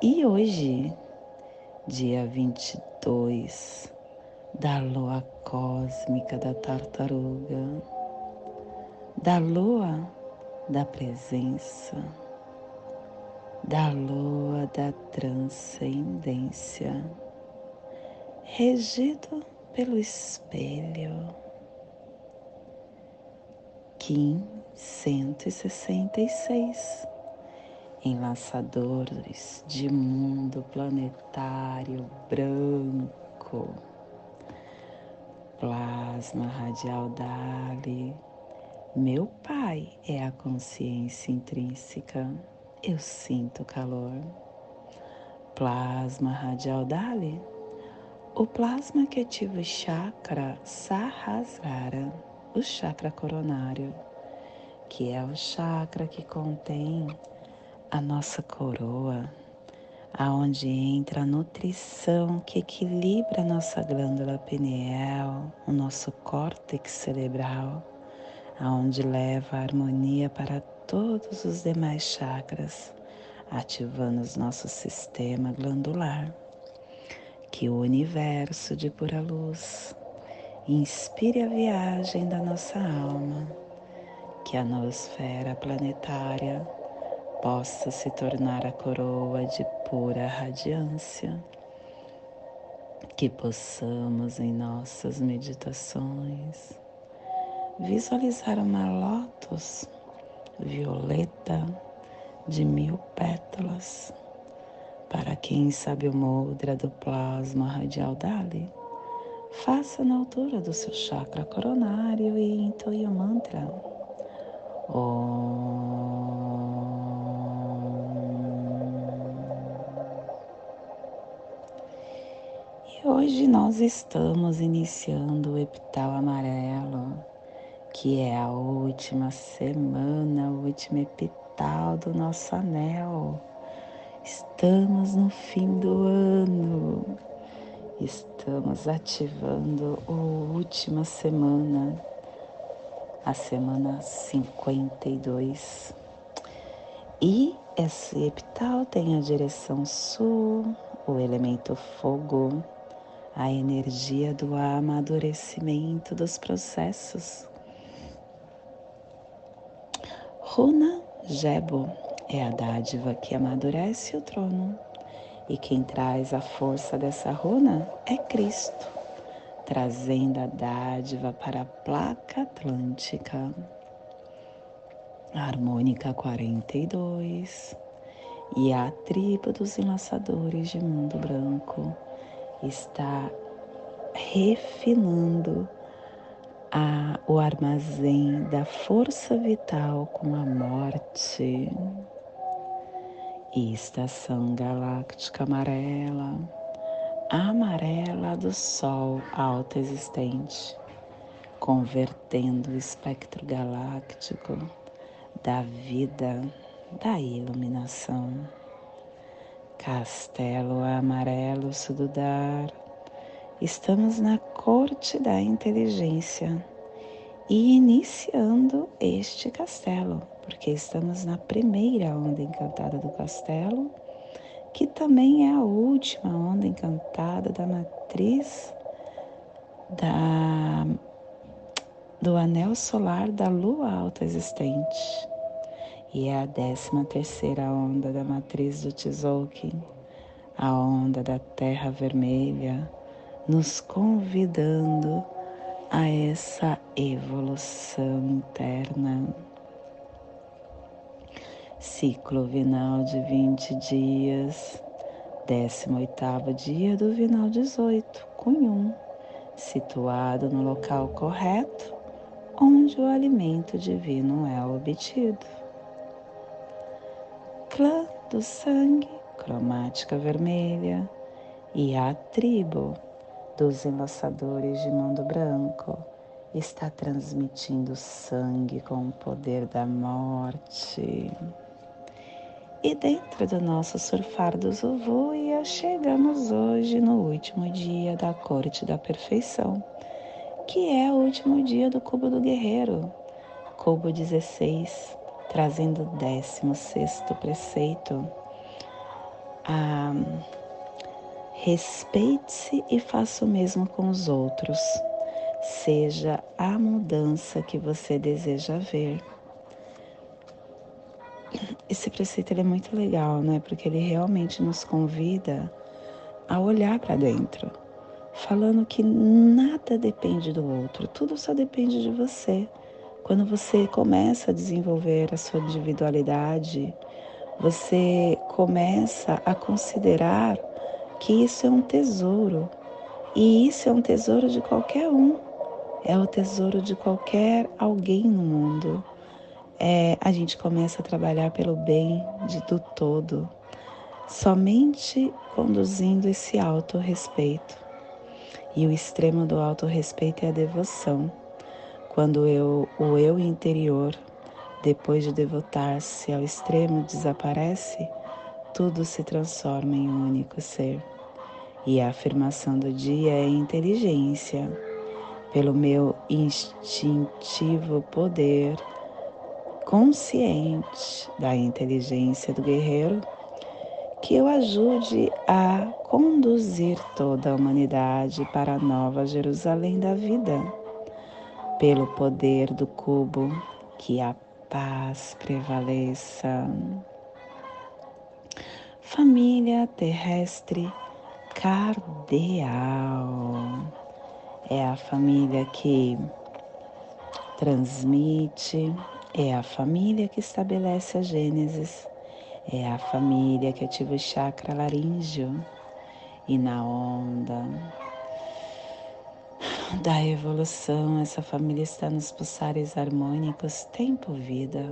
E hoje, dia 22 da lua cósmica da tartaruga, da lua da presença, da lua da transcendência, regido pelo espelho. Kim 166 enlaçadores de mundo planetário branco, plasma radial Dali. Meu pai é a consciência intrínseca, eu sinto calor. Plasma radial Dali, o plasma que ativa o chakra Sahasrara, o chakra coronário, que é o chakra que contém a nossa coroa, aonde entra a nutrição que equilibra a nossa glândula pineal, o nosso córtex cerebral, aonde leva a harmonia para todos os demais chakras, ativando o nosso sistema glandular. Que o universo de pura luz inspire a viagem da nossa alma, que a nosfera planetária possa se tornar a coroa de pura radiância, que possamos em nossas meditações visualizar uma lótus violeta de mil pétalas. Para quem sabe o mudra do plasma radial Dali, faça na altura do seu chakra coronário e entoie o mantra. Om. Hoje nós estamos iniciando o epital amarelo, que é a última semana, o último epital do nosso anel. Estamos no fim do ano, estamos ativando a última semana, a semana 52. E esse epital tem a direção sul, o elemento fogo a energia do amadurecimento dos processos. Runa Jebo é a dádiva que amadurece o trono, e quem traz a força dessa runa é Cristo, trazendo a dádiva para a placa atlântica. Harmônica 42 e a tribo dos enlaçadores de mundo branco está refinando a, o armazém da força vital com a morte. E estação galáctica amarela, amarela do Sol alto existente, convertendo o espectro galáctico da vida, da iluminação. Castelo Amarelo Sududar. Estamos na corte da inteligência e iniciando este castelo, porque estamos na primeira onda encantada do castelo, que também é a última onda encantada da matriz da, do anel solar da lua alta existente e é a décima terceira onda da matriz do Tzolk'in, a onda da Terra Vermelha, nos convidando a essa evolução interna. Ciclo vinal de 20 dias, 18º dia do vinal 18, Cunhum, situado no local correto, onde o alimento divino é obtido. Clã do sangue, cromática vermelha, e a tribo dos enlaçadores de mundo branco está transmitindo sangue com o poder da morte. E dentro do nosso surfar do Zuvuia, chegamos hoje no último dia da Corte da Perfeição, que é o último dia do Cubo do Guerreiro, Cubo 16, trazendo o 16 preceito. Respeite-se e faça o mesmo com os outros. Seja a mudança que você deseja ver. Esse preceito é muito legal, né? Porque ele realmente nos convida a olhar para dentro, falando que nada depende do outro, tudo só depende de você. Quando você começa a desenvolver a sua individualidade, você começa a considerar que isso é um tesouro e isso é um tesouro de qualquer um, é o tesouro de qualquer alguém no mundo é, a gente começa a trabalhar pelo bem de, do todo, somente conduzindo esse autorrespeito. E o extremo do autorrespeito é a devoção. Quando eu, o eu interior, depois de devotar-se ao extremo, desaparece, tudo se transforma em um único ser. E a afirmação do dia é inteligência. Pelo meu instintivo poder, consciente da inteligência do guerreiro, que eu ajude a conduzir toda a humanidade para a nova Jerusalém da vida, pelo poder do cubo, que a paz prevaleça. Família terrestre cardeal é a família que transmite, é a família que estabelece a Gênesis, é a família que ativa o chakra laríngeo e na onda da evolução, essa família está nos pulsares harmônicos tempo-vida,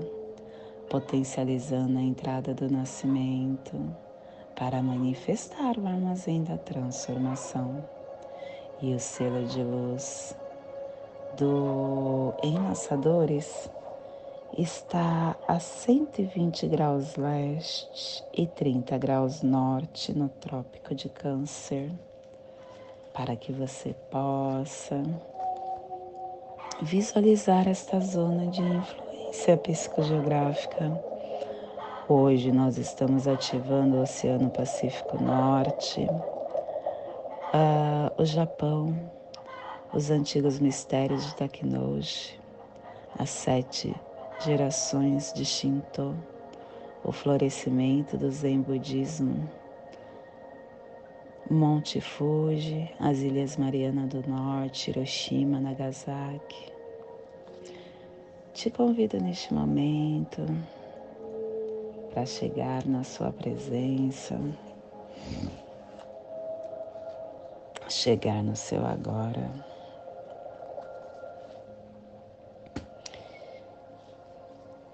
potencializando a entrada do nascimento para manifestar o armazém da transformação. E o selo de luz do Enlaçadores está a 120 graus leste e 30 graus norte no Trópico de Câncer, para que você possa visualizar esta zona de influência psicogeográfica. Hoje nós estamos ativando o Oceano Pacífico Norte, uh, o Japão, os antigos mistérios de Takinoji, as sete gerações de Shinto, o florescimento do Zen Budismo, Monte Fuji, as Ilhas Mariana do Norte, Hiroshima, Nagasaki. Te convido neste momento para chegar na sua presença, chegar no seu agora.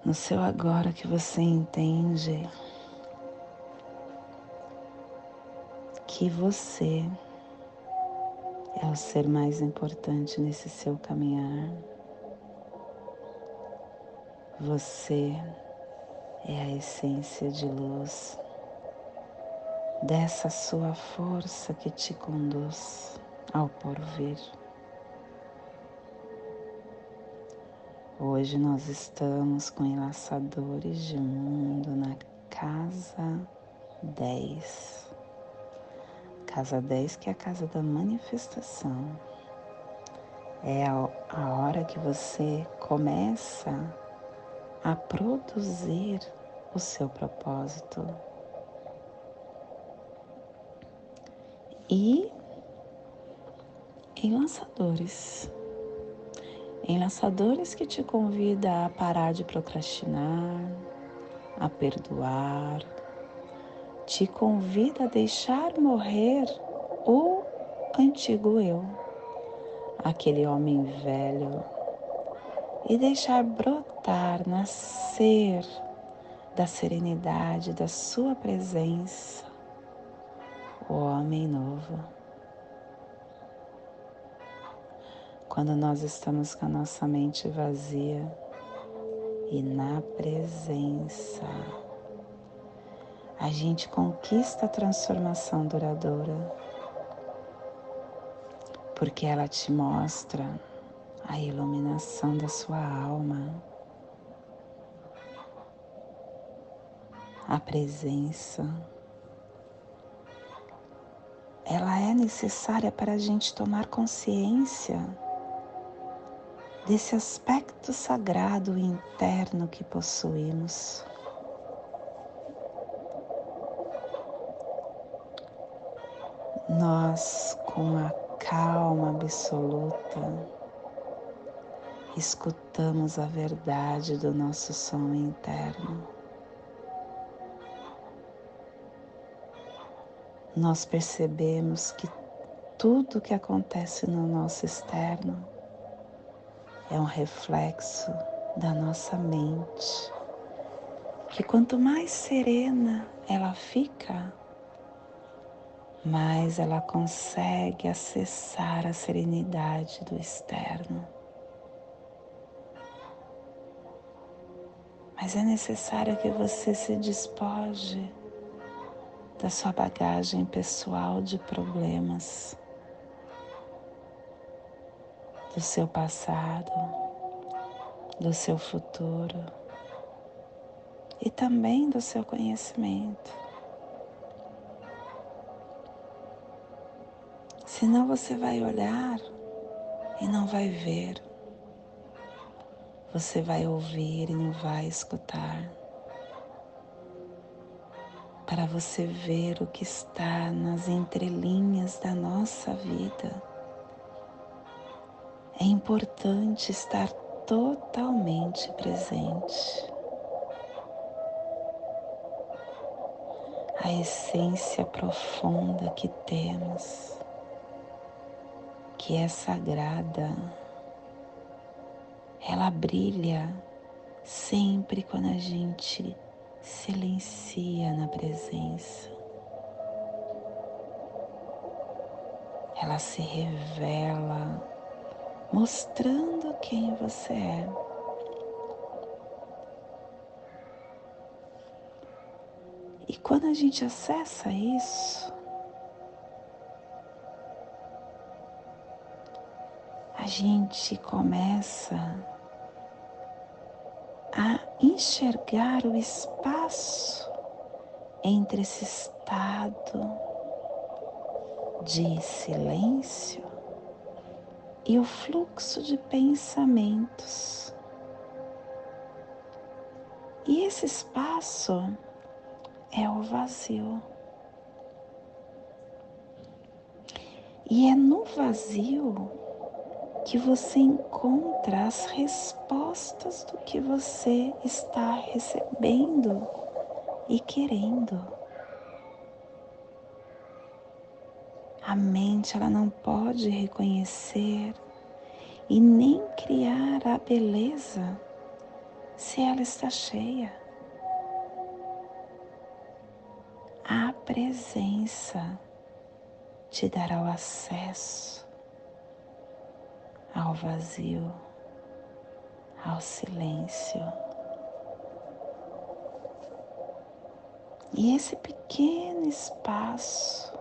no seu agora que você entende que você é o ser mais importante nesse seu caminhar. Você é a essência de luz dessa sua força que te conduz ao porvir. Hoje nós estamos com enlaçadores de mundo na casa 10. Casa 10 que é a casa da manifestação. É a, hora que você começa a produzir o seu propósito. E em lançadores Enlaçadores que te convida a parar de procrastinar, a perdoar, te convida a deixar morrer o antigo eu, aquele homem velho, e deixar brotar, nascer da serenidade da Sua presença, o homem novo. Quando nós estamos com a nossa mente vazia e na presença, a gente conquista a transformação duradoura, porque ela te mostra a iluminação da sua alma, a presença. Ela é necessária para a gente tomar consciência desse aspecto sagrado interno que possuímos. Nós, com a calma absoluta, escutamos a verdade do nosso som interno. Nós percebemos que tudo que acontece no nosso externo é um reflexo da nossa mente, que quanto mais serena ela fica, mais ela consegue acessar a serenidade do externo. Mas é necessário que você se despoje da sua bagagem pessoal de problemas, do seu passado, do seu futuro e também do seu conhecimento. Senão você vai olhar e não vai ver. Você vai ouvir e não vai escutar. Para você ver o que está nas entrelinhas da nossa vida. É importante estar totalmente presente. A essência profunda que temos que é sagrada, ela brilha sempre quando a gente silencia na presença. Ela se revela mostrando quem você é. E quando a gente acessa isso, gente começa a enxergar o espaço entre esse estado de silêncio e o fluxo de pensamentos. E esse espaço é o vazio. E é no vazio que você encontra as respostas do que você está recebendo e querendo. A mente ela não pode reconhecer e nem criar a beleza se ela está cheia. A presença te dará o acesso ao vazio, ao silêncio. E esse pequeno espaço,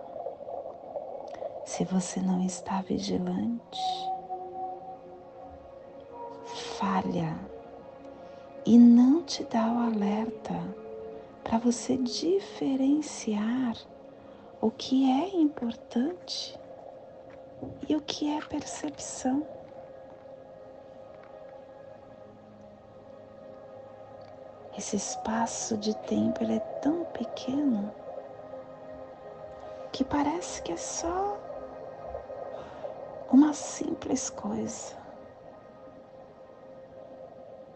se você não está vigilante, falha e não te dá o alerta para você diferenciar o que é importante e o que é percepção. Esse espaço de tempo ele é tão pequeno que parece que é só uma simples coisa.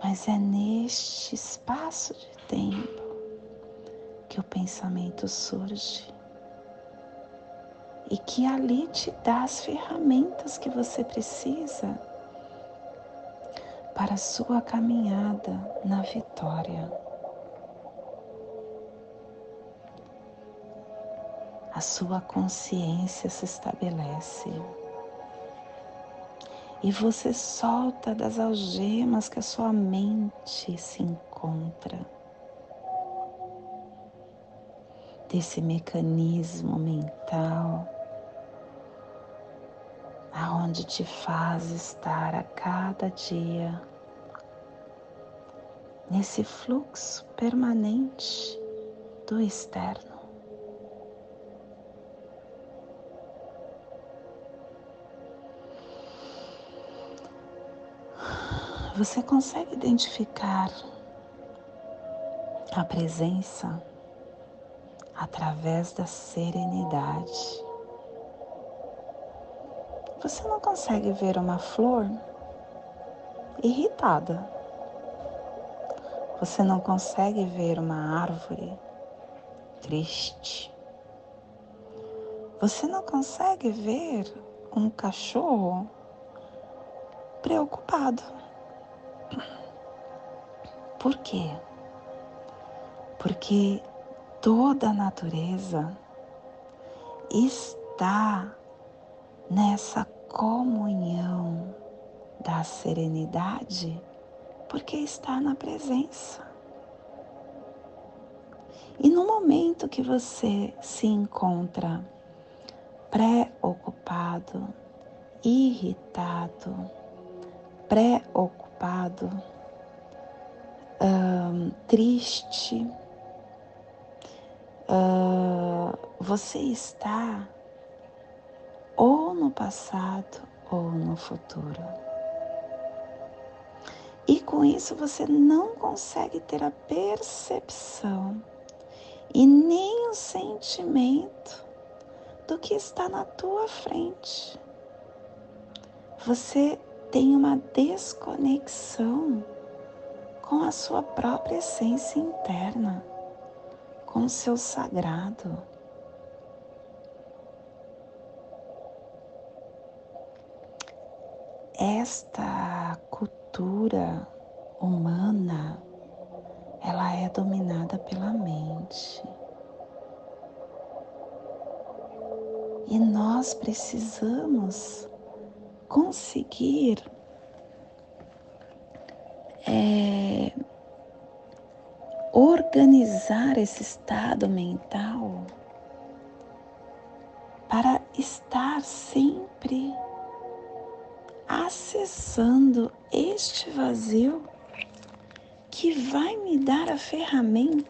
Mas é neste espaço de tempo que o pensamento surge e que ali te dá as ferramentas que você precisa para sua caminhada na vitória. A sua consciência se estabelece e você solta das algemas que a sua mente se encontra. Desse mecanismo mental aonde te faz estar a cada dia nesse fluxo permanente do externo. Você consegue identificar a presença através da serenidade. Você não consegue ver uma flor irritada. Você não consegue ver uma árvore triste. Você não consegue ver um cachorro preocupado. Por quê? Porque toda a natureza está nessa comunhão da serenidade, porque está na presença. E no momento que você se encontra preocupado, irritado, preocupado, hum, triste, uh, você está ou no passado ou no futuro. E com isso você não consegue ter a percepção e nem o sentimento do que está na tua frente. Você tem uma desconexão com a sua própria essência interna, com o seu sagrado. Esta cultura humana ela é dominada pela mente. E nós precisamos conseguir é, organizar esse estado mental para estar sempre acessando este vazio que vai me dar a ferramenta